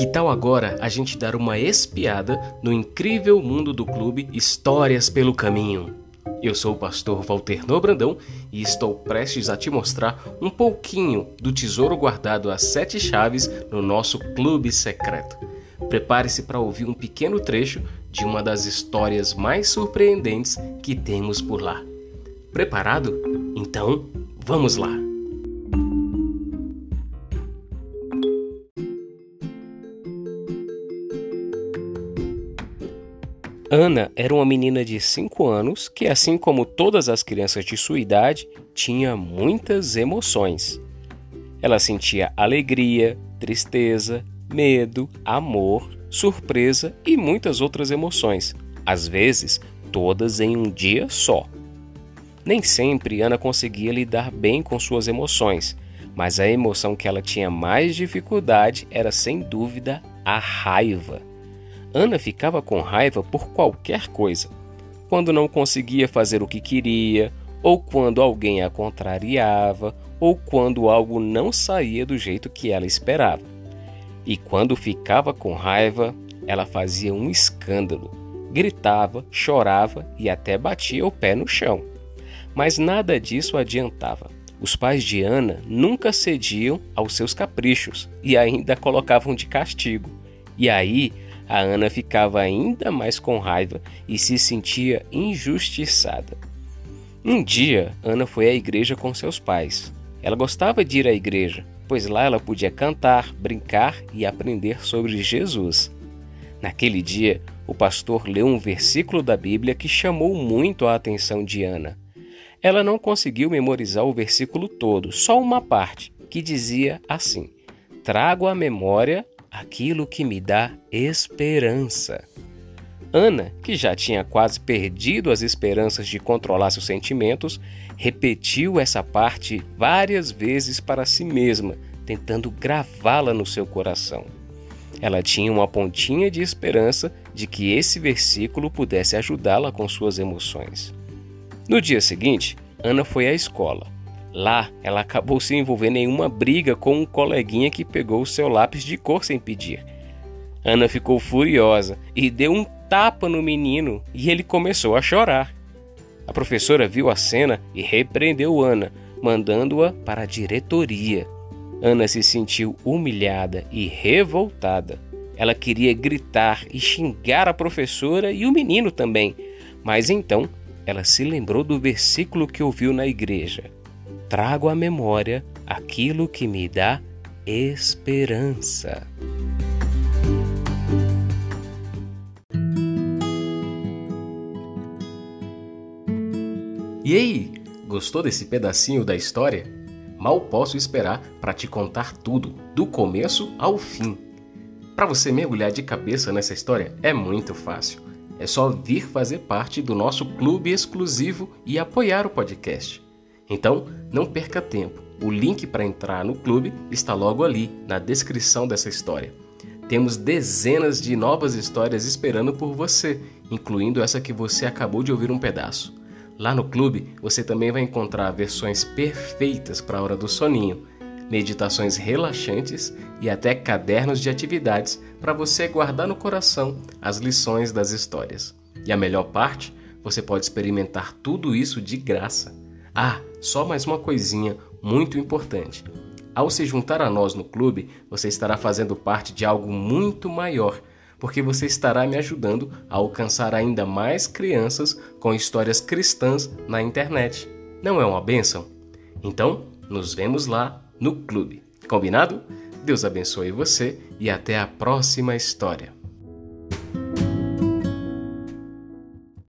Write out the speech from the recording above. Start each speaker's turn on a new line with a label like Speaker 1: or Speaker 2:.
Speaker 1: Que tal agora a gente dar uma espiada no incrível mundo do clube Histórias pelo Caminho? Eu sou o pastor Walter Nobrandão e estou prestes a te mostrar um pouquinho do tesouro guardado às sete chaves no nosso clube secreto. Prepare-se para ouvir um pequeno trecho de uma das histórias mais surpreendentes que temos por lá. Preparado? Então, vamos lá! Ana era uma menina de 5 anos que, assim como todas as crianças de sua idade, tinha muitas emoções. Ela sentia alegria, tristeza, medo, amor, surpresa e muitas outras emoções, às vezes todas em um dia só. Nem sempre Ana conseguia lidar bem com suas emoções, mas a emoção que ela tinha mais dificuldade era sem dúvida a raiva. Ana ficava com raiva por qualquer coisa. Quando não conseguia fazer o que queria, ou quando alguém a contrariava, ou quando algo não saía do jeito que ela esperava. E quando ficava com raiva, ela fazia um escândalo, gritava, chorava e até batia o pé no chão. Mas nada disso adiantava. Os pais de Ana nunca cediam aos seus caprichos e ainda colocavam de castigo. E aí a Ana ficava ainda mais com raiva e se sentia injustiçada. Um dia, Ana foi à igreja com seus pais. Ela gostava de ir à igreja, pois lá ela podia cantar, brincar e aprender sobre Jesus. Naquele dia, o pastor leu um versículo da Bíblia que chamou muito a atenção de Ana. Ela não conseguiu memorizar o versículo todo, só uma parte, que dizia assim: Trago à memória aquilo que me dá esperança. Ana, que já tinha quase perdido as esperanças de controlar seus sentimentos, repetiu essa parte várias vezes para si mesma, tentando gravá-la no seu coração. Ela tinha uma pontinha de esperança de que esse versículo pudesse ajudá-la com suas emoções. No dia seguinte, Ana foi à escola. Lá, ela acabou se envolvendo em uma briga com um coleguinha que pegou o seu lápis de cor sem pedir. Ana ficou furiosa e deu um tapa no menino e ele começou a chorar. A professora viu a cena e repreendeu Ana, mandando-a para a diretoria. Ana se sentiu humilhada e revoltada. Ela queria gritar e xingar a professora e o menino também, mas então ela se lembrou do versículo que ouviu na igreja trago à memória aquilo que me dá esperança. E aí, gostou desse pedacinho da história? Mal posso esperar para te contar tudo, do começo ao fim. Para você mergulhar de cabeça nessa história é muito fácil. É só vir fazer parte do nosso clube exclusivo e apoiar o podcast. Então, não perca tempo. O link para entrar no clube está logo ali, na descrição dessa história. Temos dezenas de novas histórias esperando por você, incluindo essa que você acabou de ouvir um pedaço. Lá no clube, você também vai encontrar versões perfeitas para a hora do soninho, meditações relaxantes e até cadernos de atividades para você guardar no coração as lições das histórias. E a melhor parte, você pode experimentar tudo isso de graça. Ah, só mais uma coisinha muito importante. Ao se juntar a nós no clube, você estará fazendo parte de algo muito maior, porque você estará me ajudando a alcançar ainda mais crianças com histórias cristãs na internet. Não é uma benção? Então, nos vemos lá no clube. Combinado? Deus abençoe você e até a próxima história.